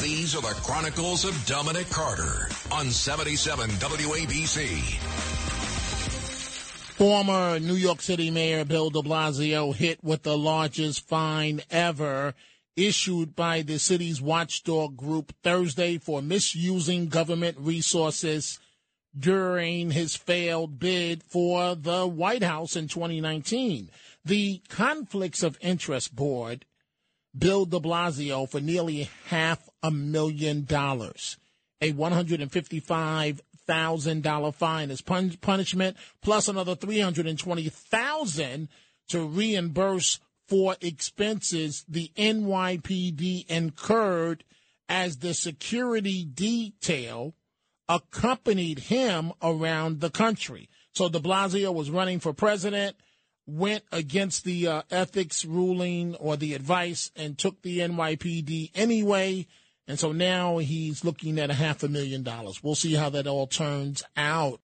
These are the Chronicles of Dominic Carter on 77 WABC. Former New York City Mayor Bill de Blasio hit with the largest fine ever issued by the city's watchdog group Thursday for misusing government resources during his failed bid for the White House in 2019. The Conflicts of Interest Board billed de Blasio for nearly half a million dollars. A $155,000 fine as pun- punishment, plus another 320000 to reimburse for expenses the NYPD incurred as the security detail accompanied him around the country. So de Blasio was running for president, went against the uh, ethics ruling or the advice and took the NYPD anyway. And so now he's looking at a half a million dollars. We'll see how that all turns out.